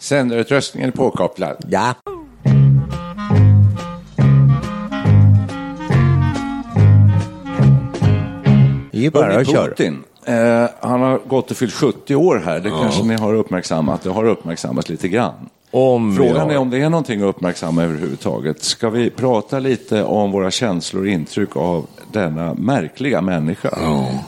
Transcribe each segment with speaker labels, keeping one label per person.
Speaker 1: Sändarutrustningen påkopplad.
Speaker 2: Ja.
Speaker 3: Det är bara att köra.
Speaker 1: Putin, eh, han har gått och fyllt 70 år här. Det kanske ni har uppmärksammat. Det har uppmärksammat lite grann.
Speaker 3: Om
Speaker 1: Frågan är om det är någonting att uppmärksamma överhuvudtaget. Ska vi prata lite om våra känslor och intryck av denna märkliga människa?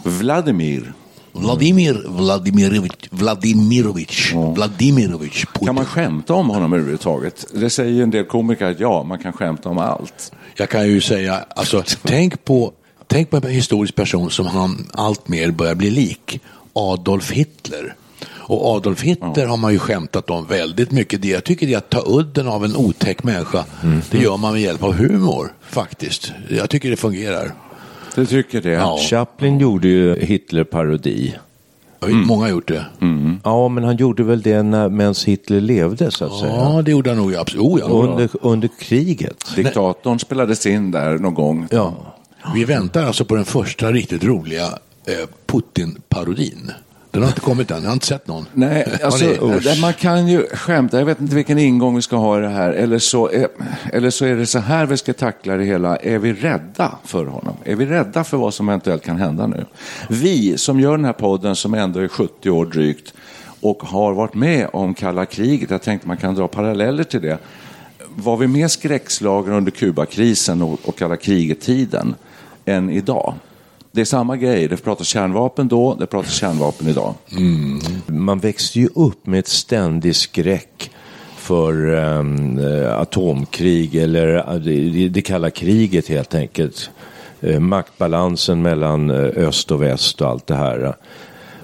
Speaker 1: Vladimir.
Speaker 4: Vladimir Vladimirovich, Vladimirovich, Vladimirovich Putin.
Speaker 1: Kan man skämta om honom överhuvudtaget? Det säger en del komiker att ja, man kan skämta om allt.
Speaker 4: Jag kan ju säga, alltså, tänk på, tänk på en historisk person som han allt mer börjar bli lik. Adolf Hitler. Och Adolf Hitler har man ju skämtat om väldigt mycket. Det jag tycker det är att ta udden av en otäck människa. Det gör man med hjälp av humor, faktiskt. Jag tycker det fungerar.
Speaker 1: Du tycker det?
Speaker 4: Ja.
Speaker 3: Chaplin gjorde ju Hitler-parodi.
Speaker 4: Många har gjort det.
Speaker 3: Ja, men han gjorde väl det när, medan Hitler levde, så att säga.
Speaker 4: Ja, det gjorde han nog. Absolut. Oh, ja.
Speaker 3: Under, under kriget.
Speaker 1: Diktatorn spelades in där någon gång.
Speaker 3: Ja.
Speaker 4: Vi väntar alltså på den första riktigt roliga eh, Putin-parodin. Den har inte kommit än, jag har inte sett någon.
Speaker 1: Nej, alltså, det- man kan ju skämta. Jag vet inte vilken ingång vi ska ha i det här. Eller så, är, eller så är det så här vi ska tackla det hela. Är vi rädda för honom? Är vi rädda för vad som eventuellt kan hända nu? Vi som gör den här podden, som ändå är 70 år drygt och har varit med om kalla kriget. Jag tänkte man kan dra paralleller till det. Var vi mer skräckslagna under Kubakrisen och, och kalla kriget-tiden än idag? Det är samma grej. Det pratas kärnvapen då, det pratas kärnvapen idag. Mm.
Speaker 3: Man växte ju upp med ett ständig skräck för ehm, eh, atomkrig eller eh, det, det kalla kriget helt enkelt. Eh, maktbalansen mellan eh, öst och väst och allt det här.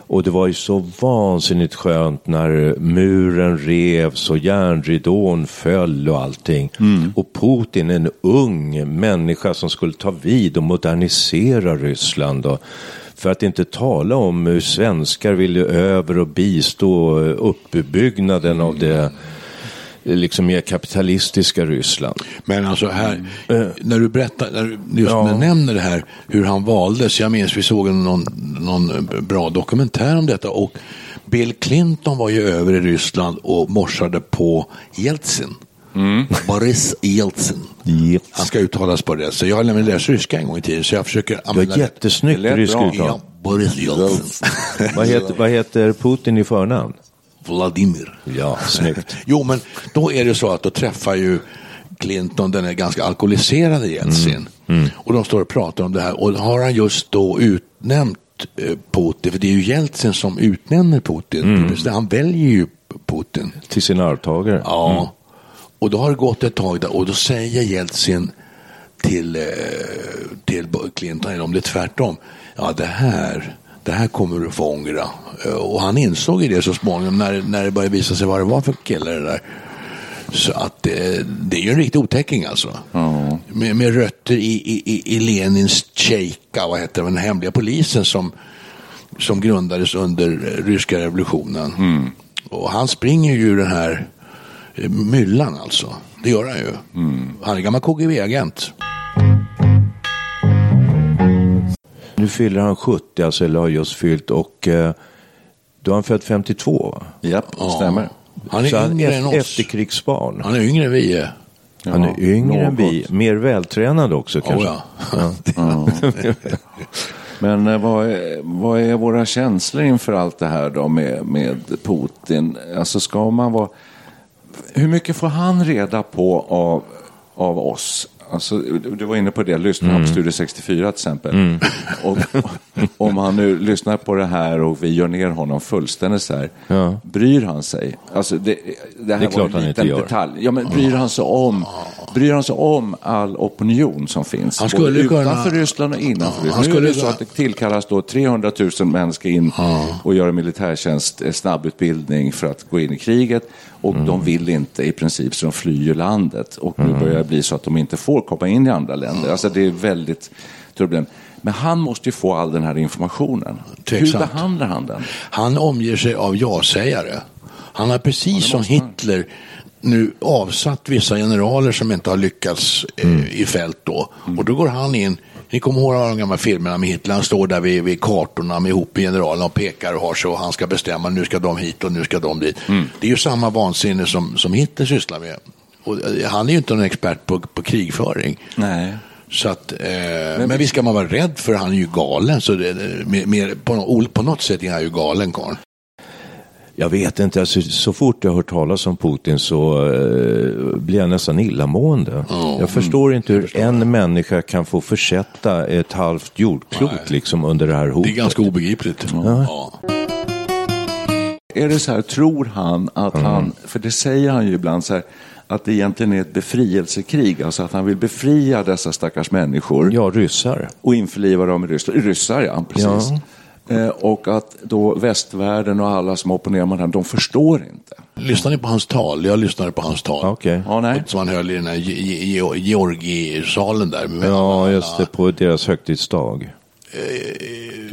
Speaker 3: Och det var ju så vansinnigt skönt när muren revs och järnridån föll och allting. Och Putin, en ung människa som skulle ta vid och modernisera Ryssland. Och för att inte tala om hur svenskar ville över och bistå uppbyggnaden av det liksom mer kapitalistiska Ryssland.
Speaker 4: Men alltså här, när du berättar, när du just när du nämner det här, hur han valdes. Jag minns vi såg en, någon, någon bra dokumentär om detta och Bill Clinton var ju över i Ryssland och morsade på Jeltsin. Boris Jeltsin. Han ska uttalas på det. Så jag har nämligen läst ryska en gång i tiden så jag försöker
Speaker 3: Det
Speaker 4: använda
Speaker 3: jättesnyggt
Speaker 1: Det lät
Speaker 3: ryska uttal.
Speaker 4: Ja, Boris Jeltsin.
Speaker 3: Vad heter, vad heter Putin i förnamn?
Speaker 4: Vladimir.
Speaker 3: Ja, snyggt.
Speaker 4: Jo, men då är det så att då träffar ju Clinton den är ganska alkoholiserade Jeltsin. Och de står och pratar om det här. Och har han just då utnämnt eh, Putin, för det är ju Jeltsin som utnämner Putin. Så Han väljer ju Putin.
Speaker 3: Till sin arvtagare.
Speaker 4: Ja. Och då har det gått ett tag där och då säger Jeltsin till, eh, till Clinton, eller om det är tvärtom, ja det här, det här kommer du få ångra. Eh, Och han insåg ju det så småningom när, när det började visa sig vad det var för kille det där. Så att eh, det är ju en riktig otäcking alltså. Med, med rötter i, i, i- Lenins Tjejka, vad heter det, den hemliga polisen som, som grundades under eh, ryska revolutionen. Och han springer ju den här eh, myllan alltså. Det gör han ju. Han är gammal KGB-agent.
Speaker 3: Nu fyller han 70, alltså, eller har just fyllt. Och eh, då är han född 52. va?
Speaker 1: Ja, det stämmer.
Speaker 4: Han är
Speaker 3: Så han
Speaker 4: yngre än oss.
Speaker 3: efterkrigsbarn.
Speaker 4: Han är yngre än vi är.
Speaker 3: Han är yngre än vi. Mer vältränad också kanske.
Speaker 4: Oh, ja.
Speaker 1: Men eh, vad är, vad är våra känslor inför allt det här då med, med Putin? Alltså ska man vara... Hur mycket får han reda på av, av oss? Alltså, du var inne på det, lyssnar han på Studio 64 till exempel. Och, om han nu lyssnar på det här och vi gör ner honom fullständigt så här,
Speaker 3: Ja.
Speaker 1: bryr han sig? Alltså, det, det här
Speaker 3: Det är
Speaker 1: var en
Speaker 3: han
Speaker 1: liten detalj. Ja, men bryr han sig om, bryr han sig om all opinion som finns?
Speaker 4: Han skulle
Speaker 1: Både
Speaker 4: kunna-
Speaker 1: utanför Ryssland och innanför
Speaker 4: Ja, han
Speaker 1: Ryssland. Nu är det så att det tillkallas då 300 000 män ska in och göra militärtjänst, eh, snabbutbildning för att gå in i kriget. Och
Speaker 4: Mm.
Speaker 1: de vill inte i princip, så de flyr landet. Och nu börjar det bli så att de inte får komma in i andra länder. Alltså det är väldigt turbulent. Men han måste ju få all den här informationen. Hur behandlar han den?
Speaker 4: Han omger sig av ja-sägare. Han har precis som Hitler nu avsatt vissa generaler som inte har lyckats eh, i fält då. Och då går han in, ni kommer ihåg de gamla filmerna med Hitler, han står där vid, vid kartorna med ihop generalerna och pekar och har sig och han ska bestämma, nu ska de hit och nu ska de dit. Det är ju samma vansinne som, som Hitler sysslar med. Och eh, han är ju inte någon expert på, på krigföring.
Speaker 1: Nej.
Speaker 4: Så att, eh, men, visst ska man vara rädd för han är ju galen. Så det, mer, på, på något sätt är han ju galen karln.
Speaker 3: Jag vet inte, alltså, så fort jag hör talas om Putin så eh, blir jag nästan illamående. jag förstår inte hur en människa kan få försätta ett halvt jordklot
Speaker 4: Nej.
Speaker 3: liksom under det här hotet.
Speaker 4: Det är ganska obegripligt. Ja.
Speaker 1: Är det så här, tror han att han, för det säger han ju ibland så här, att det egentligen är ett befrielsekrig, alltså att han vill befria dessa stackars människor
Speaker 3: Ja, ryssar.
Speaker 1: och införliva dem i Ryssland. Ryssar, ja, precis. Eh, och att då västvärlden och alla som opponerar mot honom, de förstår inte.
Speaker 4: Lyssnar ni på hans tal? Jag lyssnade på hans tal.
Speaker 3: Okej.
Speaker 1: Ja, nej.
Speaker 4: Som han höll i den här Ge- Ge- Georgi-salen där. med
Speaker 3: Ja,
Speaker 4: alla-
Speaker 3: just det, på deras högtidsdag.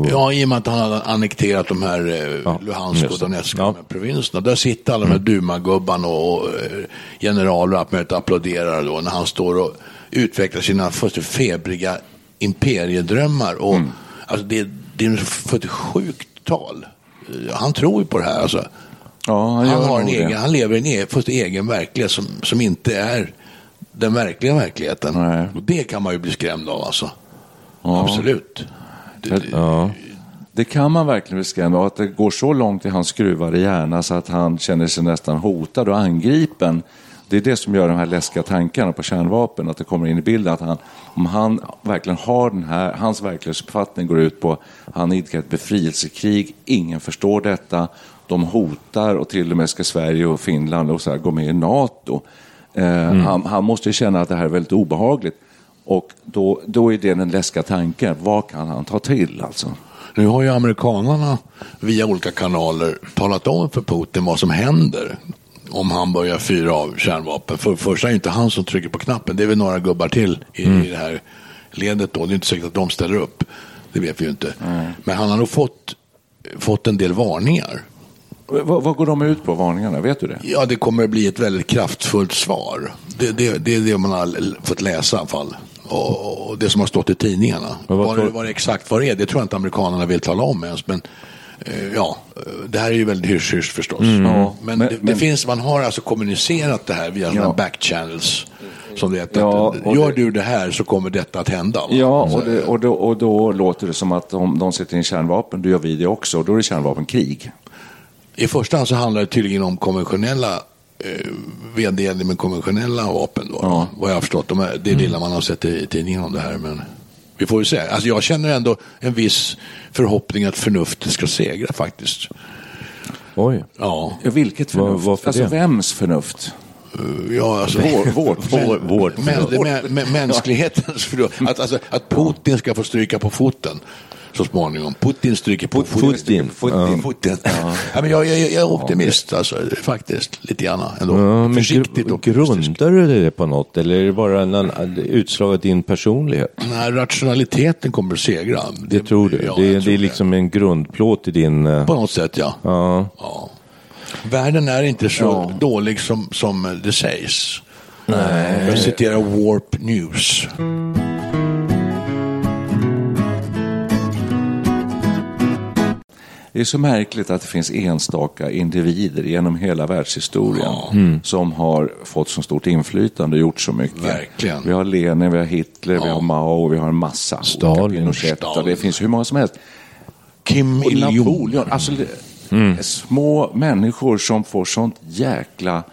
Speaker 4: Ja, i och med att han hade annekterat de här eh,
Speaker 3: Ja,
Speaker 4: Luhansk och. Donetsk
Speaker 3: Ja.
Speaker 4: provinserna. Där sitter alla de här Duma-gubbarna och, eh, generaler och allt möjligt applåderar då när han står och utvecklar sina fullständigt febriga imperiedrömmar. Och, alltså, det, det är ett fullständigt sjukt tal. Han tror ju på det här. Alltså.
Speaker 1: Ja, han,
Speaker 4: Han, har en
Speaker 1: det.
Speaker 4: egen, han lever i en egen, egen verklighet som, som inte är den verkliga verkligheten.
Speaker 1: Nej.
Speaker 4: Och det kan man ju bli skrämd av alltså. Absolut. Det,
Speaker 3: Ja.
Speaker 1: Det kan man verkligen bli skrämd av, att det går så långt i hans skruvade hjärna så att han känner sig nästan hotad och angripen. Det är det som gör de här läskiga tankarna på kärnvapen, att det kommer in i bilden att han, om han verkligen har den här, hans verklighetsuppfattning går ut på att han idkar ett befrielsekrig, ingen förstår detta, de hotar och till och med ska Sverige och Finland och så här gå med i NATO. Eh, han, han måste ju känna att det här är väldigt obehagligt. Och då, då är det den läskiga tanken, vad kan han ta till alltså?
Speaker 4: Nu har ju amerikanerna via olika kanaler talat om för Putin vad som händer om han börjar fyra av kärnvapen. För det första är inte han som trycker på knappen, det är väl några gubbar till i, i det här ledet då. Det är inte säkert att de ställer upp, det vet vi ju inte. Men han har nog fått, fått en del varningar.
Speaker 1: Vad, vad går de ut på, varningarna? Vet du det?
Speaker 4: Ja, det kommer att bli ett väldigt kraftfullt svar. Det, det, det är det man har fått läsa i alla fall. Och, och det som har stått i tidningarna.
Speaker 3: Vad
Speaker 4: Vad, det, vad det exakt vad det är, det tror jag inte amerikanerna vill tala om ens. Men ja, eh, det här är ju väldigt hysch-hysch förstås.
Speaker 1: Ja,
Speaker 4: Men,
Speaker 1: men-
Speaker 4: det, det
Speaker 1: men-
Speaker 4: finns, man har alltså kommunicerat det här via
Speaker 1: Ja.
Speaker 4: backchannels. Som det heter.
Speaker 1: Ja, och
Speaker 4: Gör
Speaker 1: det-
Speaker 4: du det här så kommer detta att hända. va?
Speaker 1: Ja, och, det, och, då, och då låter det som att om de sätter in kärnvapen, då gör vi det också. Och då är det kärnvapenkrig.
Speaker 4: I första hand så handlar det tydligen om konventionella eh, vedergällning med konventionella vapen. Då,
Speaker 1: Ja.
Speaker 4: Vad jag har förstått. De är, det är lilla man har sett i, i tidningen om det här. Men vi får ju se. Alltså jag känner ändå en viss förhoppning att förnuftet ska segra faktiskt.
Speaker 3: Oj.
Speaker 4: Ja,
Speaker 1: Ja, vilket förnuft?
Speaker 3: varför
Speaker 1: alltså
Speaker 3: det?
Speaker 1: vems förnuft?
Speaker 4: ja alltså,
Speaker 1: Vår, vårt.
Speaker 3: Vår,
Speaker 4: med, med, mänsklighetens förnuft. Att, alltså, att Putin ska få stryka på foten så småningom. Putin stryker på.
Speaker 3: Putin.
Speaker 4: Putin. Putin. Ja. men jag, jag, jag är optimist alltså, faktiskt. Lite grann ändå.
Speaker 3: Ja,
Speaker 4: Försiktigt optimistisk.
Speaker 3: Grundar du det på något eller är det bara en, utslag av din personlighet?
Speaker 4: Nej, rationaliteten kommer att segra.
Speaker 3: Det, tror du?
Speaker 4: Ja,
Speaker 3: det, det
Speaker 4: tror
Speaker 3: är liksom en grundplåt i din... eh,
Speaker 4: På något sätt, ja.
Speaker 3: Ja.
Speaker 4: ja. Världen är inte så
Speaker 1: Ja.
Speaker 4: dålig som, som det sägs. Nej. Jag citerar Warp News.
Speaker 1: Det är så märkligt att det finns enstaka individer genom hela världshistorien som har fått så stort inflytande och gjort så mycket.
Speaker 4: Verkligen.
Speaker 1: Vi har Lenin, vi har Hitler, vi har Mao, vi har en massa.
Speaker 3: Stalin.
Speaker 1: Pinochet, och
Speaker 4: Stalin.
Speaker 1: Det finns hur många som helst.
Speaker 4: Kim
Speaker 1: Och. Napoleon. Alltså, det- Små människor som får sånt jäkla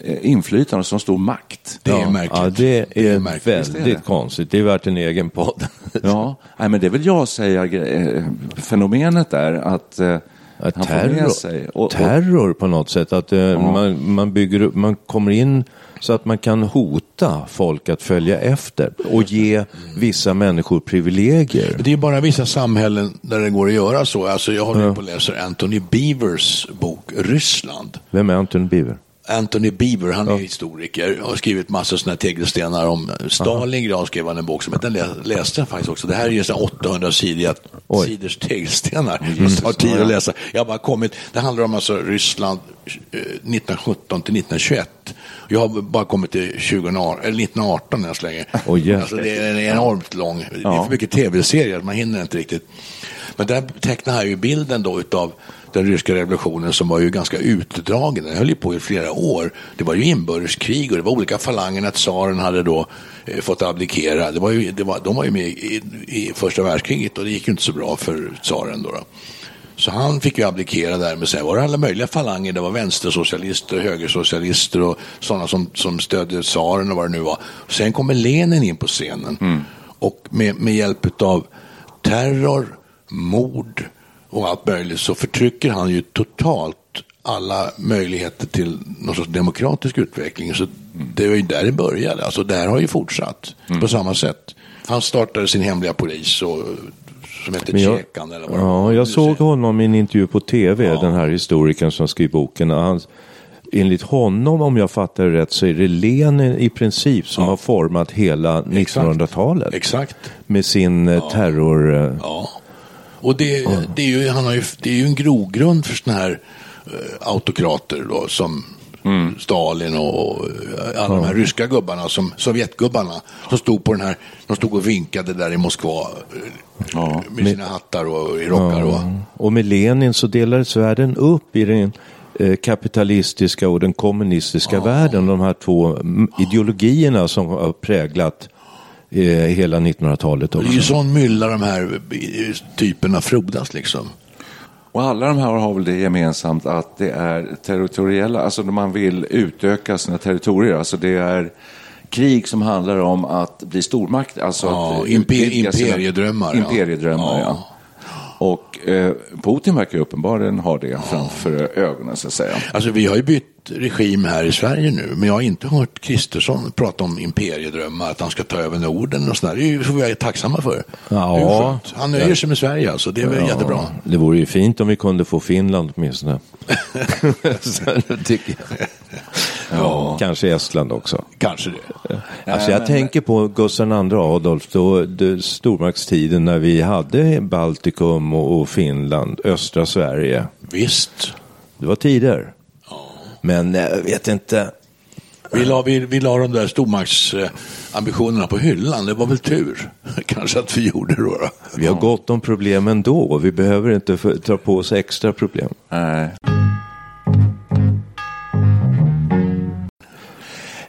Speaker 1: eh, inflytande och så stor makt.
Speaker 4: Det är
Speaker 3: ja,
Speaker 4: märkligt.
Speaker 3: Ja, det är,
Speaker 4: märkligt.
Speaker 1: Visst är
Speaker 3: väldigt
Speaker 1: det.
Speaker 3: konstigt. Det är värt en egen podd.
Speaker 1: Ja, nej, men det vill jag säga. eh, Fenomenet är att eh,
Speaker 3: Ja,
Speaker 1: han får
Speaker 3: terror,
Speaker 1: med sig. Och, och,
Speaker 3: terror på något sätt. Att eh, man, man, bygger upp, man kommer in så att man kan hota folk att följa efter och ge vissa människor privilegier.
Speaker 4: Det är bara vissa samhällen där det går att göra så. Alltså jag håller på och läser Anthony Beavers bok Ryssland.
Speaker 3: Vem är Anton Beaver?
Speaker 4: Anthony Beaver, han är historiker och har skrivit massor sådana tegelstenar om Stalingrad. skrev han en bok som den lä- läste jag faktiskt också. Det här är ju så här 800 sidor,
Speaker 3: Oj.
Speaker 4: sidors tegelstenar. Det tar tid att läsa. Jag har bara kommit, det handlar om alltså Ryssland eh, 1917 till 1921. Jag har bara kommit till 2018, eller 1918 än så länge.
Speaker 3: Jävlar.
Speaker 4: alltså det är enormt lång. Det är för mycket tv-serier, man hinner inte riktigt. Men där tecknar han ju bilden då utav den ryska revolutionen som var ju ganska utdragen. Den höll ju på i flera år. Det var ju inbördeskrig och det var olika falanger när tsaren hade då eh, fått abdikera. Det var ju, det var, de var ju med i, i första världskriget och det gick ju inte så bra för tsaren då. då. Så han fick ju abdikera där, men sen var det alla möjliga falanger. Det var vänstersocialister, högersocialister och sådana som, som stödde tsaren och vad det nu var. Sen kommer Lenin in på scenen och med, med hjälp av terror, mord och allt möjligt så förtrycker han ju totalt alla möjligheter till någon sorts demokratisk utveckling. Så det var ju där det började. Alltså det här har ju fortsatt på samma sätt. Han startade sin hemliga polis och, som heter
Speaker 3: jag-
Speaker 4: Tjekan eller vad.
Speaker 3: Ja, jag såg honom i en intervju på tv, den här historikern som skrev boken. och Han, enligt honom, om jag fattar det rätt, så är det Lenin i princip som har format hela 1900-talet.
Speaker 4: Exakt.
Speaker 3: Med sin eh, terror... eh,
Speaker 4: Ja. Och det, det, är ju, han har ju, det är ju en grogrund för sådana här eh, autokrater då, som Stalin och eh, alla de här ryska gubbarna, som, Sovjetgubbarna, som stod på den här, de stod och vinkade där i Moskva eh, med sina hattar och i rockar. Och,
Speaker 3: Och med Lenin så delades världen upp i den kapitalistiska och den kommunistiska världen. De här två mm, ideologierna som har präglat hela 1900-talet
Speaker 4: det är
Speaker 3: också.
Speaker 4: ju sån mylla de här typerna frodas liksom.
Speaker 1: och alla de här har väl det gemensamt att det är territoriella, alltså när man vill utöka sina territorier. Alltså det är krig som handlar om att bli stormakt. Alltså
Speaker 4: Ja,
Speaker 1: att
Speaker 4: imper-
Speaker 1: utvidga sina-
Speaker 4: imperiedrömmar, ja.
Speaker 1: Imperiedrömmar, ja.
Speaker 4: Ja.
Speaker 1: Och eh, Putin verkar uppenbarligen ha det framför ögonen så att säga.
Speaker 4: Alltså vi har ju bytt regim här i Sverige nu, men jag har inte hört Kristersson prata om imperiedrömmar, att han ska ta över Norden och sådär. Det är ju- får vi vara tacksamma för.
Speaker 3: Ja.
Speaker 4: Är. Han nöjer sig med Sverige alltså, det är väl jättebra.
Speaker 3: Det vore ju fint om vi kunde få Finland åtminstone. Så det tycker jag. Ja. Kanske Estland också.
Speaker 4: Kanske det.
Speaker 3: Alltså jag tänker på Gustav II Adolf, då, då, stormaktstiden när vi hade Baltikum och, och Finland, östra Sverige.
Speaker 4: Visst.
Speaker 3: Det var tider. Men eh, jag vet inte.
Speaker 4: Vi la, vi, vi la de där stormaktsambitionerna på hyllan, det var väl tur. Kanske att vi gjorde det då.
Speaker 3: Vi har gott om problem ändå. Vi behöver inte ta på oss extra problem.
Speaker 1: Nej.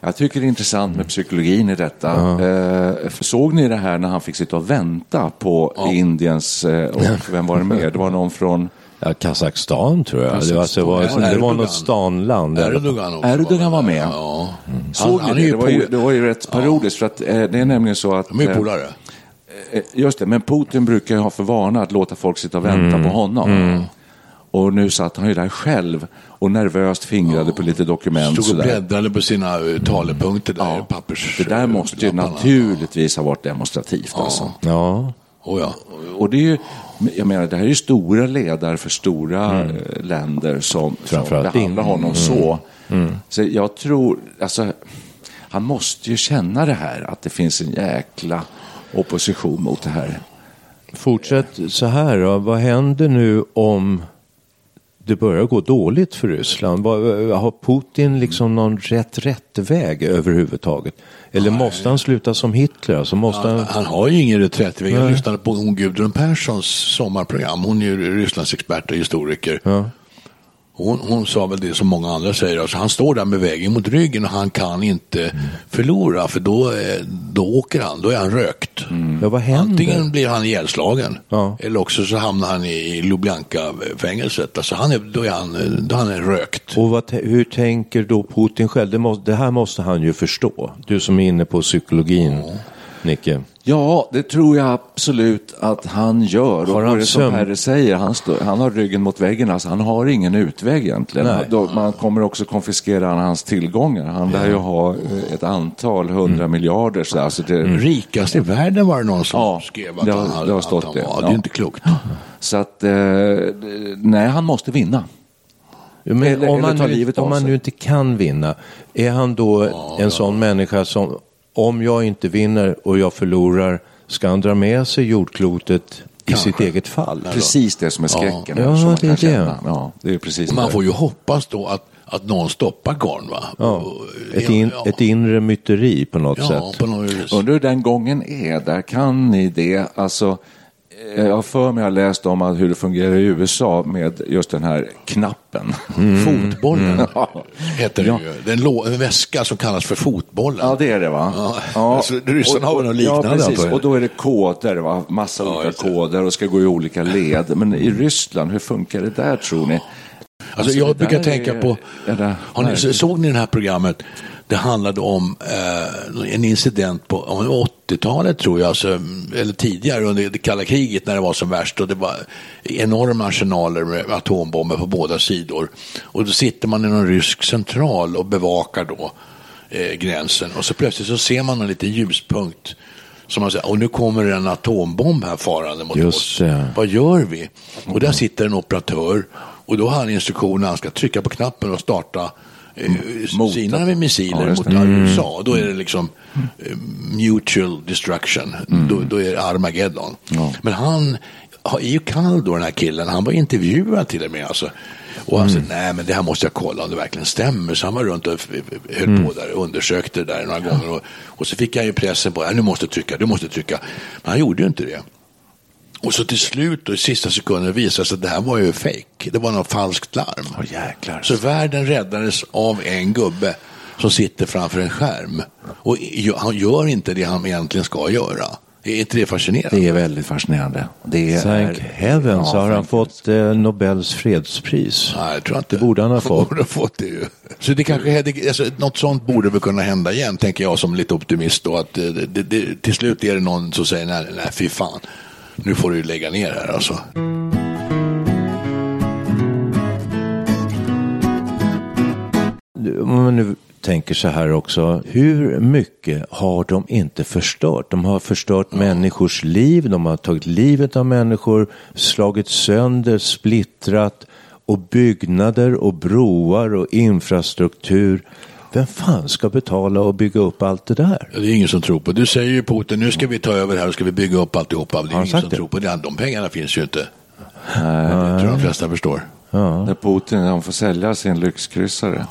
Speaker 1: Jag tycker det är intressant med psykologin i detta. Eh, såg ni det här när han fick sitta och vänta på Indiens, eh, och vem var det mer? Det var någon från
Speaker 3: Ja, Kazakstan tror jag. Det var, alltså, det var,
Speaker 4: Kazakstan.
Speaker 3: det var något stanland. eller?
Speaker 4: Erdogan också.
Speaker 1: Erdogan var med.
Speaker 4: Ja.
Speaker 1: Såg
Speaker 4: han
Speaker 1: ni
Speaker 4: är
Speaker 1: det? Det var ju, det var ju rätt parodiskt för att eh, det är nämligen så att
Speaker 4: De är
Speaker 1: eh,
Speaker 4: polare.
Speaker 1: Eh, Just det, men Putin brukar ju ha för vana att låta folk sitta och vänta på honom. Och nu satt han ju där själv och nervöst fingrade på lite dokument.
Speaker 4: Stod och
Speaker 1: sådär.
Speaker 4: bläddrade på sina uh, talepunkter där,
Speaker 1: Ja.
Speaker 4: pappers...
Speaker 1: Det där måste ju naturligtvis ha varit demonstrativt. Alltså.
Speaker 3: Ja.
Speaker 4: Oh, ja.
Speaker 1: Och det är ju, jag menar, det här är ju stora ledare för stora eh, länder som, som behandlar
Speaker 3: in-
Speaker 1: honom så. Så jag tror, alltså, han måste ju känna det här, att det finns en jäkla opposition mot det här.
Speaker 3: Fortsätt så här då. Vad händer nu om det börjar gå dåligt för Ryssland. Vad- Har Putin liksom någon rätt rätt väg överhuvudtaget? Eller måste han sluta som Hitler? Alltså måste
Speaker 4: Han,
Speaker 3: han...
Speaker 4: han har ju ingen reträttväg. Jag lyssnade på hon Gudrun Perssons sommarprogram. Hon är ju Rysslands expert och historiker.
Speaker 3: Ja.
Speaker 4: Hon, hon sa väl det som många andra säger. Alltså, han står där med vägen mot ryggen och han kan inte
Speaker 3: Mm.
Speaker 4: förlora. För då, eh, då åker han. Då är han rökt.
Speaker 3: Ja, vad händer?
Speaker 4: Antingen blir han ihjälslagen.
Speaker 3: Ja.
Speaker 4: Eller också så hamnar han i Lubjanka-fängelset. Alltså han är, då, är han, då är han rökt.
Speaker 3: Och vad, hur tänker då Putin själv? Det, måste, det här måste han ju förstå. Du som är inne på psykologin, Nicke.
Speaker 1: Ja, det tror jag absolut att han gör.
Speaker 3: Har
Speaker 1: och
Speaker 3: han
Speaker 1: det som? Perre säger, han, står, han har ryggen mot väggen. Alltså, han har ingen utväg egentligen. Då, man kommer också konfiskera hans tillgångar. Han lär ju ha eh, ett antal hundra
Speaker 3: Mm.
Speaker 1: miljarder. Så, alltså det,
Speaker 4: Rikast i världen var det någon som
Speaker 1: Ja,
Speaker 4: skrev att
Speaker 1: det har-
Speaker 4: han hade.
Speaker 1: det har stått
Speaker 4: att han
Speaker 1: det.
Speaker 4: var. Det
Speaker 1: Ja.
Speaker 4: är inte klokt.
Speaker 1: så att, eh, nej, han måste vinna.
Speaker 3: Men
Speaker 1: Eller-
Speaker 3: om
Speaker 1: eller
Speaker 3: man, nu,
Speaker 1: livet
Speaker 3: om man nu inte kan vinna, är han då en sån människa som om jag inte vinner och jag förlorar, ska han dra med sig jordklotet i
Speaker 4: Kanske.
Speaker 3: sitt eget fall?
Speaker 1: Precis det som är skräcken.
Speaker 3: Ja,
Speaker 1: man
Speaker 3: det är det.
Speaker 1: känna. Ja, det är precis
Speaker 4: Man
Speaker 1: det.
Speaker 4: får ju hoppas då att, att någon stoppar karln. Va?
Speaker 3: Ja, ett, in,
Speaker 4: ja,
Speaker 3: ett inre myteri på något
Speaker 4: ja,
Speaker 3: sätt.
Speaker 4: på något.
Speaker 1: Undrar hur den gången är, där kan ni det? Alltså, jag har för mig jag har läst om att hur det fungerar i USA med just den här knappen.
Speaker 4: Fotbollen
Speaker 1: Ja.
Speaker 4: heter det
Speaker 1: Ja.
Speaker 4: ju. Det är en, lå- en väska som kallas för fotbollen.
Speaker 1: Ja, det är det va?
Speaker 4: Ja, alltså, ryssarna har väl något liknande,
Speaker 1: Ja, precis.
Speaker 4: jag.
Speaker 1: Och då är det koder, va? Massa
Speaker 4: Ja,
Speaker 1: olika koder och ska gå i olika led. Men i Ryssland, hur funkar det där tror ni?
Speaker 4: Alltså,
Speaker 1: det
Speaker 4: jag brukar tänka
Speaker 1: är-
Speaker 4: på,
Speaker 1: är det
Speaker 4: har ni, såg ni det här programmet? Det handlade om eh, en incident på om det var 80-talet tror jag, alltså, eller tidigare under det kalla kriget när det var som värst och det var enorma arsenaler med atombomber på båda sidor. Och då sitter man i någon rysk central och bevakar då eh, gränsen och så plötsligt så ser man en liten ljuspunkt som man säger, och nu kommer en atombomb här farande mot
Speaker 3: Just
Speaker 4: oss.
Speaker 3: det.
Speaker 4: Vad gör vi? Och där sitter en operatör och då har han instruktioner, han ska trycka på knappen och starta
Speaker 1: Mot-
Speaker 4: sina
Speaker 1: Ja,
Speaker 4: missiler
Speaker 1: just
Speaker 4: mot
Speaker 1: det.
Speaker 4: USA. Då är det liksom eh, mutual destruction. Då, då är det Armageddon.
Speaker 1: Ja.
Speaker 4: Men han är ju kall då den här killen. Han var intervjuad till och med. Alltså. Och han sa, nej men det här måste jag kolla om det verkligen stämmer. Så han var runt och höll på där och undersökte det där några gånger. Och, och så fick han ju pressen på, ja, nu måste du trycka, du måste trycka. Men han gjorde ju inte det. Och så till slut då, i sista sekunden visade sig att det här var ju fake. Det var något falskt larm.
Speaker 1: Åh, jäklar.
Speaker 4: Så världen räddades av en gubbe som sitter framför en skärm. Och han gör inte det han egentligen ska göra. Är inte det fascinerande?
Speaker 1: Det är väldigt fascinerande. Det
Speaker 3: Thank
Speaker 1: är...
Speaker 3: heaven så
Speaker 1: Ja,
Speaker 3: har han
Speaker 1: thank
Speaker 3: fått eh, Nobels fredspris.
Speaker 4: Nej, jag tror inte.
Speaker 3: Det borde han ha fått.
Speaker 4: Borde ha fått det ju. Så det kanske, alltså, något sånt borde väl kunna hända igen, tänker jag som lite optimist. Då, att det, det, det, till slut är det någon som säger, nej, nej, fy fan, nu får du lägga ner här alltså.
Speaker 3: Om man nu tänker så här också, hur mycket har de inte förstört? De har förstört människors liv, de har tagit livet av människor, slagit sönder, splittrat och byggnader och broar och infrastruktur. Vem fan ska betala och bygga upp allt det där?
Speaker 4: Ja, Det är ingen som tror på. Du säger ju Putin, nu ska vi ta över här och ska vi bygga upp alltihopa. Det är ingen som
Speaker 3: det?
Speaker 4: tror på det. De pengarna finns ju inte. Det tror jag de flesta förstår.
Speaker 1: När Putin han får sälja sin lyxkryssare.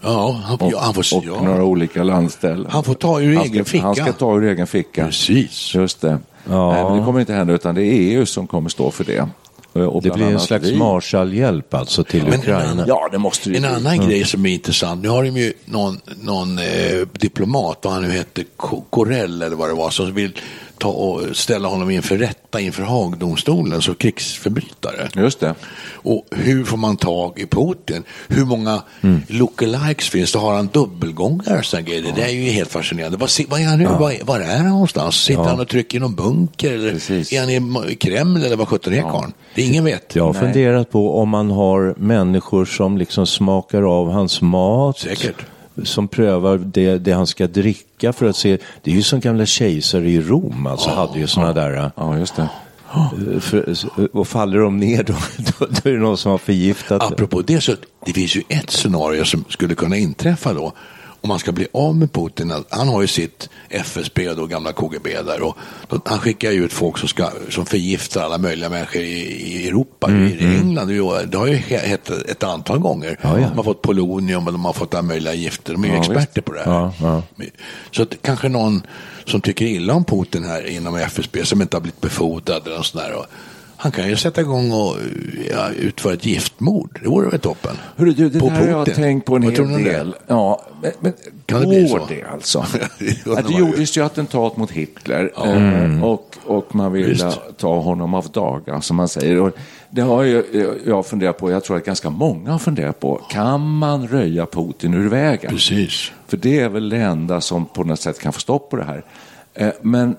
Speaker 4: Ja, han,
Speaker 1: Och,
Speaker 4: ja, han, får,
Speaker 1: och
Speaker 4: ja.
Speaker 1: några olika landställen.
Speaker 4: han får ta ur
Speaker 1: han
Speaker 4: egen
Speaker 1: ska,
Speaker 4: ficka.
Speaker 1: Han ska ta ur egen ficka.
Speaker 4: Precis.
Speaker 1: Just det.
Speaker 3: Ja.
Speaker 1: Nej, men det kommer inte hända, utan det är EU som kommer stå för det. Och
Speaker 3: Det blir en slags
Speaker 1: vi.
Speaker 3: Marshallhjälp alltså till
Speaker 4: Men en
Speaker 3: Ukraina.
Speaker 4: annan-
Speaker 1: Ja, det måste det
Speaker 4: En
Speaker 1: bli.
Speaker 4: annan grej som är intressant, nu har de ju någon, någon eh, diplomat, vad han nu hette, Corell eller vad det var, som vill ta och ställa honom inför rätta inför Haagdomstolen som krigsförbrytare.
Speaker 1: Just det.
Speaker 4: Och hur får man tag i Putin? Hur många lookalikes finns det? Har han dubbelgångare? sådana grejer? Det är ju helt fascinerande. Var, var är han nu? Var, var är han någonstans? Sitter han och trycker i någon bunker? Eller
Speaker 1: Precis.
Speaker 4: är han i Kreml eller vad sjutton är karln? Det är ingen vet.
Speaker 3: Jag har funderat på om man har människor som liksom smakar av hans mat.
Speaker 4: Säkert.
Speaker 3: Som prövar det, det han ska dricka för att se. Det är ju som gamla kejsare i Rom alltså hade ju sådana där.
Speaker 1: Ja, just det.
Speaker 3: eh, För, och faller de ner då, då, då är det någon som har förgiftat.
Speaker 4: Apropå det så det finns ju ett scenario som skulle kunna inträffa då. Om man ska bli av med Putin, han har ju sitt FSB, då, gamla KGB där, och då, han skickar ju ut folk som, ska, som förgiftar alla möjliga människor i, i Europa, i England. Det har ju- hett ett antal gånger.
Speaker 3: Ja, ja.
Speaker 4: De har fått polonium och de har fått alla möjliga gifter. De är ju
Speaker 1: Ja,
Speaker 4: experter på det här. Så att kanske någon som tycker illa om Putin här inom FSB som inte har blivit befordrad eller något sånt där. Och han kan ju sätta igång och ja, utföra ett giftmord. Det vore väl toppen?
Speaker 1: Hörru, du, det
Speaker 4: På
Speaker 1: där har jag
Speaker 4: Putin.
Speaker 1: tänkt på en
Speaker 4: Vad
Speaker 1: hel
Speaker 4: om det?
Speaker 1: del. Ja, men, men
Speaker 4: Kan det bli
Speaker 1: går
Speaker 4: så?
Speaker 1: det alltså?
Speaker 4: Det
Speaker 1: det gjordes ju attentat mot Hitler eh, och, och man ville
Speaker 4: Visst.
Speaker 1: ta honom av daga, som man säger. Och det har ju jag funderat på, jag tror att ganska många har funderat på, kan man röja Putin ur vägen?
Speaker 4: Precis.
Speaker 1: För det är väl det enda som på något sätt kan få stopp på det här. Eh, Men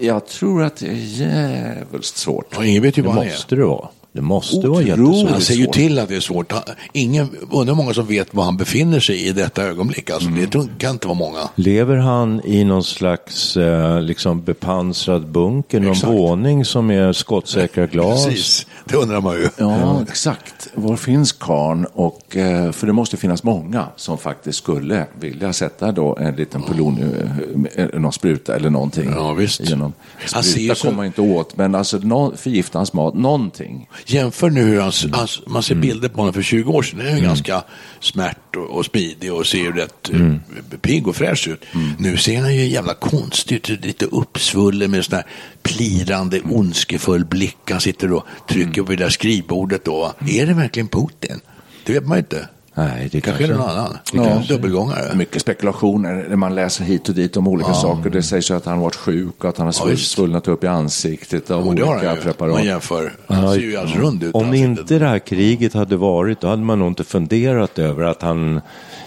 Speaker 1: jag tror att det är jävligt svårt.
Speaker 4: Och ingen vet ju
Speaker 3: Det
Speaker 4: vad han är.
Speaker 3: måste det vara. Det måste vara
Speaker 1: Otroligt.
Speaker 3: jättesvårt.
Speaker 4: Han säger ju till att det är svårt. Ingen, undrar många som vet var han befinner sig i detta ögonblick. Alltså,
Speaker 1: Mm.
Speaker 4: Det kan inte vara många.
Speaker 3: Lever han i någon slags eh, liksom bepansrad bunker, någon
Speaker 4: Exakt.
Speaker 3: våning som är skottsäkra glas?
Speaker 4: Precis, det undrar man ju.
Speaker 1: Ja, exakt. Var finns karn? Och, eh, för det måste finnas många som faktiskt skulle vilja sätta då en liten polonium, eh, någon spruta eller någonting.
Speaker 4: Ja, visst.
Speaker 1: Genom,
Speaker 4: ser
Speaker 1: spruta
Speaker 4: så-
Speaker 1: kommer man inte åt, men alltså nå- förgifta hans mat, någonting.
Speaker 4: Jämför nu hur han, han, man ser
Speaker 1: Mm.
Speaker 4: bilder på honom för 20 år sedan. Den är ju ganska smärt och, och smidig och ser ju rätt
Speaker 1: Mm.
Speaker 4: eh, pigg och fräsch ut. Nu ser han ju jävla konstig ut, lite uppsvullen med sån här plirande,
Speaker 1: Mm.
Speaker 4: ondskefull blick. Han sitter och trycker på det där skrivbordet då. Är det verkligen Putin? Det vet man ju inte.
Speaker 3: Nej, det
Speaker 4: Kanske är det någon annan.
Speaker 1: Ja.
Speaker 4: Kanske dubbelgångare.
Speaker 1: Mycket spekulationer när man läser hit och dit om olika saker. Det sägs ju att han varit sjuk och att han har
Speaker 4: Ja,
Speaker 1: svullnat upp i ansiktet av
Speaker 4: har
Speaker 1: olika preparat.
Speaker 4: Man jämför. Han ser ju alldeles rund ut.
Speaker 3: Om
Speaker 4: Han
Speaker 3: inte det här kriget hade varit, då hade man nog inte funderat över att han,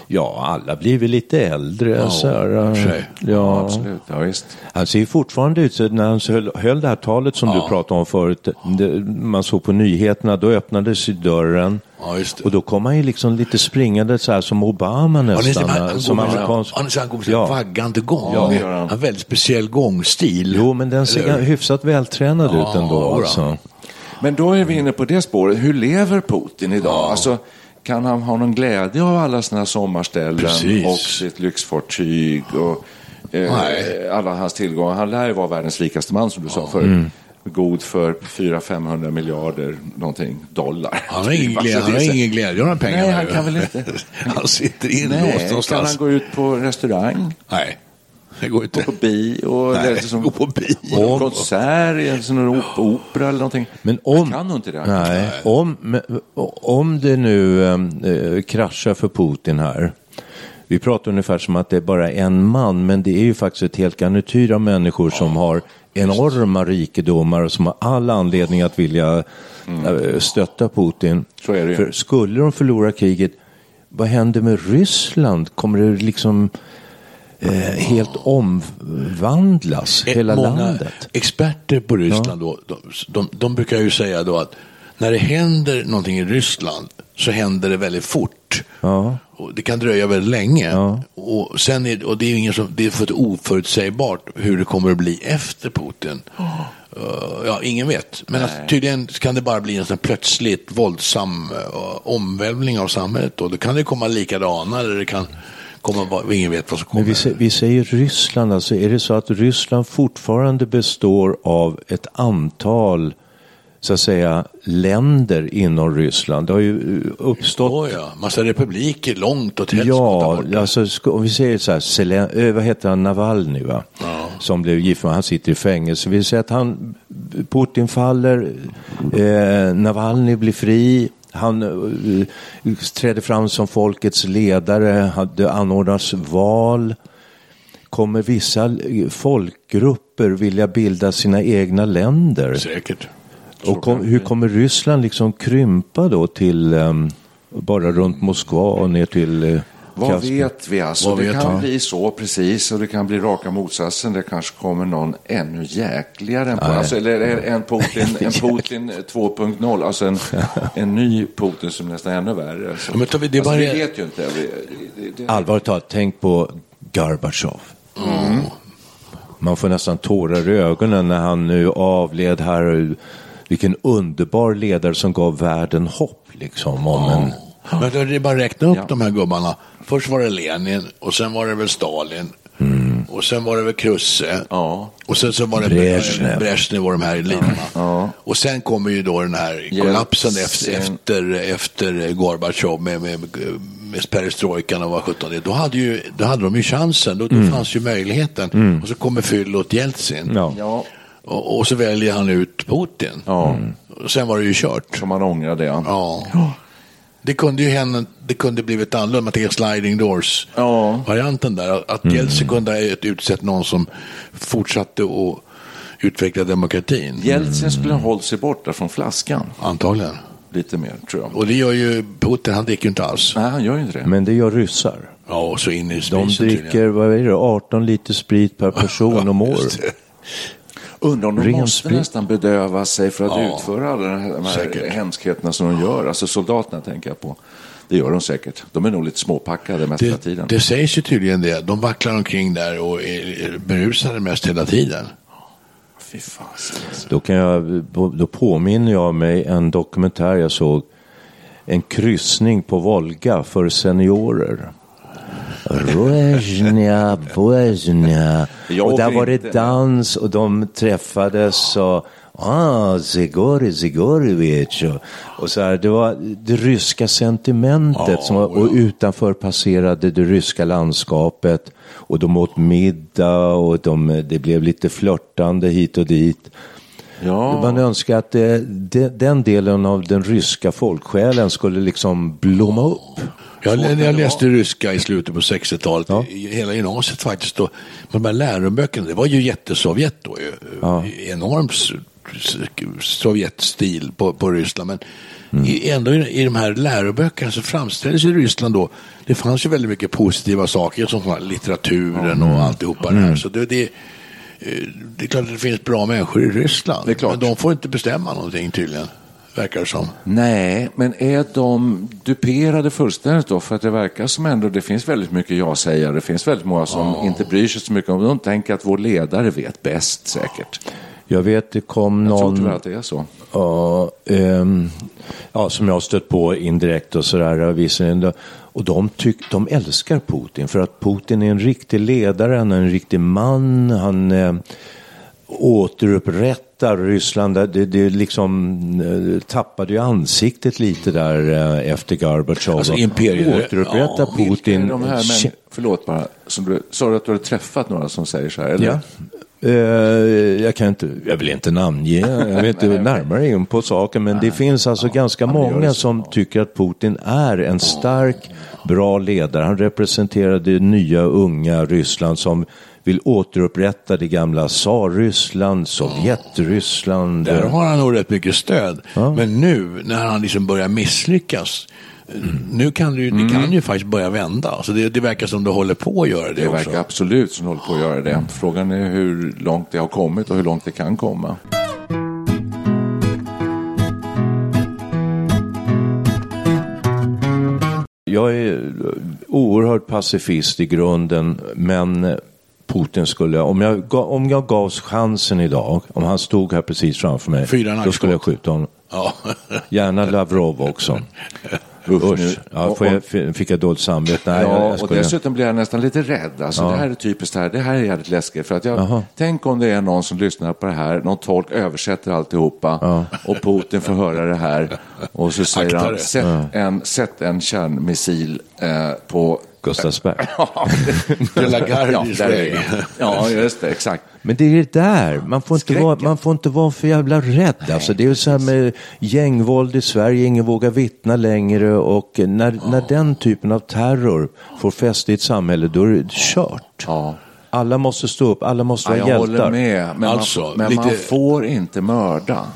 Speaker 3: ja, alla blir väl lite äldre.
Speaker 4: Ja,
Speaker 3: så här.
Speaker 1: Ja,
Speaker 3: ja.
Speaker 1: absolut. Ja, visst.
Speaker 3: Han ser ju fortfarande ut, så när han höll, höll det här talet som du pratade om förut, det, man såg på nyheterna, då öppnades dörren.
Speaker 4: Ja, just det.
Speaker 3: Och då kom han ju liksom lite springande så här som Obama
Speaker 4: Ja,
Speaker 3: nästan.
Speaker 4: han, han,
Speaker 3: som amerikansk.
Speaker 4: han, han går med
Speaker 3: Ja.
Speaker 4: ja. vaggande gång.
Speaker 1: Ja,
Speaker 4: han har väldigt speciell gångstil.
Speaker 3: Jo, men den ser
Speaker 4: Eller
Speaker 3: hyfsat vältränad
Speaker 4: Ja,
Speaker 3: ut ändå. Alltså.
Speaker 1: Men då är vi inne på det spåret. Hur lever Putin idag? Alltså, kan han ha någon glädje av alla sina sommarställen
Speaker 4: Precis.
Speaker 1: och sitt lyxfartyg och eh, alla hans tillgångar? Han lär ju vara världens rikaste man som du sa förut.
Speaker 4: Mm.
Speaker 1: God för 400-500 miljarder någonting dollar.
Speaker 4: Han har ingen
Speaker 1: Alltså,
Speaker 4: glädje, han har ingen glädje av de pengarna.
Speaker 1: Nej, han kan väl inte.
Speaker 4: han sitter inlåst
Speaker 1: Nej, kan
Speaker 4: någonstans.
Speaker 1: han gå ut på restaurang?
Speaker 4: Nej, det går inte.
Speaker 1: Gå på bio?
Speaker 4: Nej,
Speaker 1: eller som,
Speaker 4: gå på bio.
Speaker 1: På konsert, sån här op- opera eller någonting.
Speaker 3: Men om,
Speaker 1: kan nog inte det.
Speaker 3: Nej, om, men, om det nu eh, kraschar för Putin här. Vi pratar ungefär som att det är bara en man, men det är ju faktiskt ett helt garnityr av människor som har enorma rikedomar och som har all anledning att vilja eh, stötta Putin.
Speaker 1: Mm. Så är det ju.
Speaker 3: För skulle de förlora kriget, vad händer med Ryssland? Kommer det liksom helt omvandlas,
Speaker 4: Eh,
Speaker 3: hela
Speaker 4: Många
Speaker 3: landet?
Speaker 4: experter på Ryssland då, de, de, de brukar ju säga då att när det händer någonting i Ryssland så händer det väldigt fort.
Speaker 3: Ja.
Speaker 4: Och det kan dröja väldigt länge.
Speaker 3: Ja.
Speaker 4: Och, sen är, och det är ingen som, det är för oförutsägbart hur det kommer att bli efter Putin. Uh, ja, ingen vet. Men att, tydligen kan det bara bli en sån plötsligt våldsam uh, omvälvning av samhället. Då. Då kan det komma likadana eller det kan komma, vad- ingen vet vad som kommer.
Speaker 3: Men vi, sä- vi säger Ryssland, alltså är det så att Ryssland fortfarande består av ett antal så att säga länder inom Ryssland? Det har ju eh, uppstått
Speaker 4: Oh, ja. Massa republiker långt åt helskotta
Speaker 3: Ja, alltså, om vi säger så här, Zelen, eh, vad heter han, Navalny va? Som blev gift med, han sitter i fängelse. Vi säger att han, Putin faller, eh, Navalny blir fri, han eh, träder fram som folkets ledare, det anordnas val. Kommer vissa folkgrupper vilja bilda sina egna länder?
Speaker 4: Säkert.
Speaker 3: Och kom, hur kommer Ryssland liksom krympa då till ehm, bara runt Moskva och ner till eh,
Speaker 1: Vad
Speaker 3: Kaspian?
Speaker 1: vet vi alltså?
Speaker 4: Vad
Speaker 1: det
Speaker 4: vet
Speaker 1: kan
Speaker 4: han?
Speaker 1: bli så precis och det kan bli raka motsatsen. Det kanske kommer någon ännu jäkligare än på, alltså, eller en Putin, en Putin 2.0, alltså en, en ny Putin som nästan är ännu värre. Alltså,
Speaker 4: Ja, men vi- det
Speaker 1: alltså,
Speaker 4: bara-
Speaker 1: vi vet ju inte.
Speaker 3: Allvarligt talat, tänk på Gorbatjov.
Speaker 4: Mm.
Speaker 3: Man får nästan tårar i ögonen när han nu avled här. Vilken underbar ledare som gav världen hopp liksom om en
Speaker 4: Men det är bara att räkna upp de här gubbarna. Först var det Lenin och sen var det väl Stalin. Och sen var det väl Krusse.
Speaker 1: Ja.
Speaker 4: Och sen så var det
Speaker 3: Brezhnev.
Speaker 4: Brezhnev och de här liderna. Och sen kommer ju då den här kollapsen efter, efter, efter Gorbatjov med, med, med perestrojkan och vad sjutton det. Då hade, ju, då hade de ju chansen, då, då fanns ju möjligheten. Och så kommer Fyllot Jeltsin.
Speaker 3: Ja.
Speaker 1: Ja,
Speaker 4: Och, och så väljer han ut Putin.
Speaker 1: ja.
Speaker 4: Och sen var det ju kört.
Speaker 1: Så man ångrar det.
Speaker 4: Ja. Det kunde ju hända, det kunde blivit annorlunda, man tänker sliding doors
Speaker 1: Ja.
Speaker 4: varianten där. Att Jeltsin kunde ha utsett någon som fortsatte att utveckla demokratin.
Speaker 1: Jeltsin skulle ha hållit sig borta från flaskan.
Speaker 4: Antagligen.
Speaker 1: Lite mer, tror jag.
Speaker 4: Och det gör ju Putin, han dricker ju inte alls.
Speaker 1: Nej, han gör ju inte det.
Speaker 3: Men det gör ryssar.
Speaker 4: Ja, och så in i
Speaker 3: De
Speaker 4: spisen
Speaker 3: dricker, vad är det, 18 liter sprit per person om året.
Speaker 1: Undrar om de
Speaker 3: Ren
Speaker 1: måste
Speaker 3: sprit.
Speaker 1: nästan bedöva sig för att
Speaker 4: Ja.
Speaker 1: utföra alla de här,
Speaker 4: Säkert.
Speaker 1: hemskheterna som de gör. Alltså soldaterna tänker jag på. Det gör de säkert. De är nog lite småpackade mest hela tiden.
Speaker 4: det sägs ju tydligen det. De vacklar omkring där och är berusade mest hela tiden.
Speaker 1: Fy fan.
Speaker 3: Då, kan jag, då påminner jag mig en dokumentär jag såg. En kryssning på Volga för seniorer. Vojnia.
Speaker 1: Jag
Speaker 3: Och där var det dans och de träffades och Ah, Zigori Zigorevich. Och, och så här, det var det ryska sentimentet som var, och utanför passerade det ryska landskapet. Och de åt middag och de, det blev lite flörtande hit och dit.
Speaker 1: Ja.
Speaker 3: Man önskar att det, det, den delen av den ryska folksjälen skulle liksom blomma upp.
Speaker 4: Jag, jag läste ryska i slutet på 60-talet, i hela gymnasiet faktiskt. Och, de här läroböckerna, det var ju jättesovjet då. Ju. Enorm Sovjetstil på, på Ryssland. Men
Speaker 3: Mm.
Speaker 4: i, ändå i, i de här läroböckerna så framställdes ju Ryssland då, det fanns ju väldigt mycket positiva saker som litteraturen och alltihopa det
Speaker 3: Mm.
Speaker 4: här. Så det, det, eh, det är klart att det finns bra människor i Ryssland.
Speaker 1: Det.
Speaker 4: Men de får inte bestämma någonting tydligen, verkar det som.
Speaker 1: Nej, men är de duperade fullständigt då? För att det verkar som ändå, det finns väldigt mycket ja-sägare, det finns väldigt många som inte bryr sig så mycket om det. De tänker att vår ledare vet bäst säkert.
Speaker 3: Jag vet det kom
Speaker 1: Jag tror
Speaker 3: någon...
Speaker 1: tyvärr att det är så.
Speaker 3: Ja, ehm, ja, som jag har stött på indirekt och sådär. visserligen. Och de, tyck, de älskar Putin för att Putin är en riktig ledare, han är en riktig man, han eh, återupprättar Ryssland. Det, det liksom eh, tappade ju ansiktet lite där eh, efter Gorbatjov.
Speaker 4: Alltså, imperier-
Speaker 3: Återupprätta
Speaker 4: ja,
Speaker 3: Putin.
Speaker 1: De här, men, förlåt bara, som du, sa du att du hade träffat några som säger så här? Eller?
Speaker 3: Ja. Eh, jag, kan inte, jag vill inte namnge, jag vill inte närmare in på saken, men det finns alltså ganska många som tycker att Putin är en stark, bra ledare. Han representerar det nya, unga Ryssland som vill återupprätta det gamla tsarryssland, Sovjetryssland.
Speaker 4: Där har han nog rätt mycket stöd. Men nu när han liksom börjar misslyckas, nu kan det, ju, det kan ju faktiskt börja vända. Alltså det, det verkar som det håller på att göra det,
Speaker 1: Det
Speaker 4: också.
Speaker 1: verkar absolut som de håller på att göra det. Frågan är hur långt det har kommit och hur långt det kan komma.
Speaker 3: Jag är oerhört pacifist i grunden, men Putin skulle, om jag, om jag gavs chansen idag, om han stod här precis framför mig,
Speaker 4: Fyra
Speaker 3: då skulle jag skjuta honom.
Speaker 4: Ja.
Speaker 3: Gärna Lavrov också.
Speaker 1: Usch, nu-.
Speaker 3: Ja,
Speaker 1: och-
Speaker 3: får jag, fick jag dåligt samvete? Nej, jag,
Speaker 1: ja,
Speaker 3: jag
Speaker 1: och
Speaker 3: skojar.
Speaker 1: dessutom blir jag nästan lite rädd. Alltså, Det här är typiskt det här. Det här är jävligt läskigt. För att jag, tänk om det är någon som lyssnar på det här, någon tolk översätter alltihopa och Putin får höra det här och så säger
Speaker 4: Akta
Speaker 1: han, sätt, en, sätt en kärnmissil eh, på
Speaker 3: Gustavsberg.
Speaker 4: De la Garde
Speaker 1: ja,
Speaker 4: way.
Speaker 1: det. ja, just det, exakt.
Speaker 3: Men det är det där, man får, inte
Speaker 1: Skräcken.
Speaker 3: vara, man får inte vara för jävla rädd. Alltså, det är ju så här med gängvåld i Sverige, ingen vågar vittna längre och när, när den typen av terror får fäste i ett samhälle, då är det kört.
Speaker 1: Ja.
Speaker 3: Alla måste stå upp, alla måste
Speaker 1: Ja,
Speaker 3: vara
Speaker 1: jag
Speaker 3: hjältar.
Speaker 1: håller med, men,
Speaker 4: Alltså,
Speaker 1: man, men man
Speaker 4: lite-
Speaker 1: får inte mörda.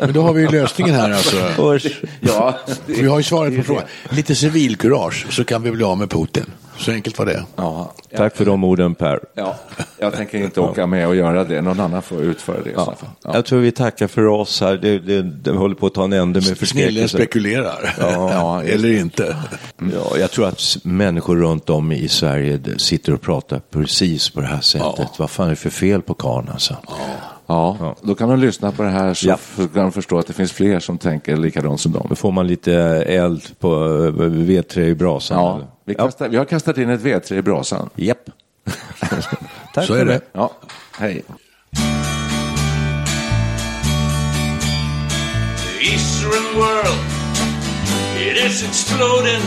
Speaker 4: Men då har vi ju lösningen här alltså.
Speaker 3: Usch.
Speaker 1: Ja,
Speaker 4: Vi har ju svaret på frågan. Lite civilkurage så kan vi bli av med Putin. Så enkelt var det.
Speaker 1: ja,
Speaker 3: Tack för de orden Per.
Speaker 1: ja, jag tänker inte åka med och göra det. Någon annan får utföra det i så
Speaker 3: Ja.
Speaker 1: fall. Ja.
Speaker 3: Jag tror vi tackar för oss här. Det, det, det håller på att ta en ände med
Speaker 4: Snillen
Speaker 3: förskräckelse.
Speaker 4: spekulerar.
Speaker 1: Ja,
Speaker 4: Eller inte.
Speaker 3: Ja, jag tror att människor runt om i Sverige sitter och pratar precis på det här sättet.
Speaker 4: Ja.
Speaker 3: Vad fan är det för fel på karln alltså?
Speaker 1: Ja, då kan de lyssna på det här så
Speaker 3: Ja.
Speaker 1: kan de förstå att det finns fler som tänker likadant som dem.
Speaker 3: Då får man lite eld på eh, vedträ i brasan.
Speaker 1: Ja,
Speaker 3: eller?
Speaker 1: vi, kastar, vi har kastat in ett vedträ i brasan.
Speaker 3: Japp. Tack
Speaker 4: Så är det.
Speaker 1: Ja, hej.
Speaker 5: The Eastern world, it is exploding,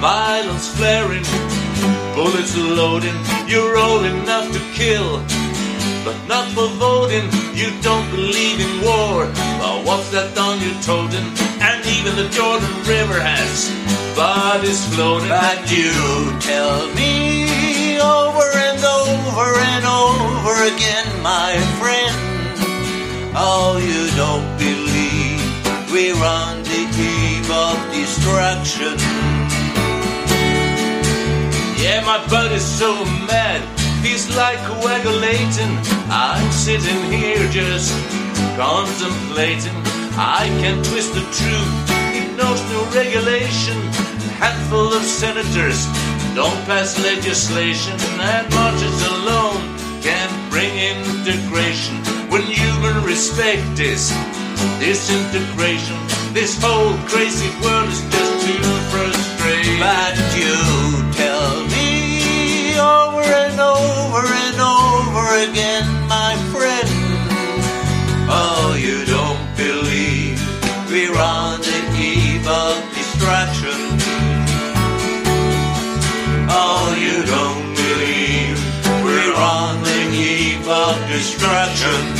Speaker 5: violence flaring, bullets loading, you're old enough to kill, but not for voting, you don't believe in war, well what's that on your totem, and even the Jordan River has bodies floating, but you tell me over and over and over again, my friend, Oh, you don't believe. We're on the eve of destruction. Yeah, my buddy's so mad, he's like coagulating. I'm sitting here just contemplating. I can twist the truth, it knows no regulation. Handful of senators don't pass legislation, and marches alone can't bring integration. When human respect is disintegration, this whole crazy world is just too frustrating. But you tell me over and over and over again, my friend. Oh, you don't believe we're on the eve of destruction. Oh, you don't believe we're on the eve of destruction.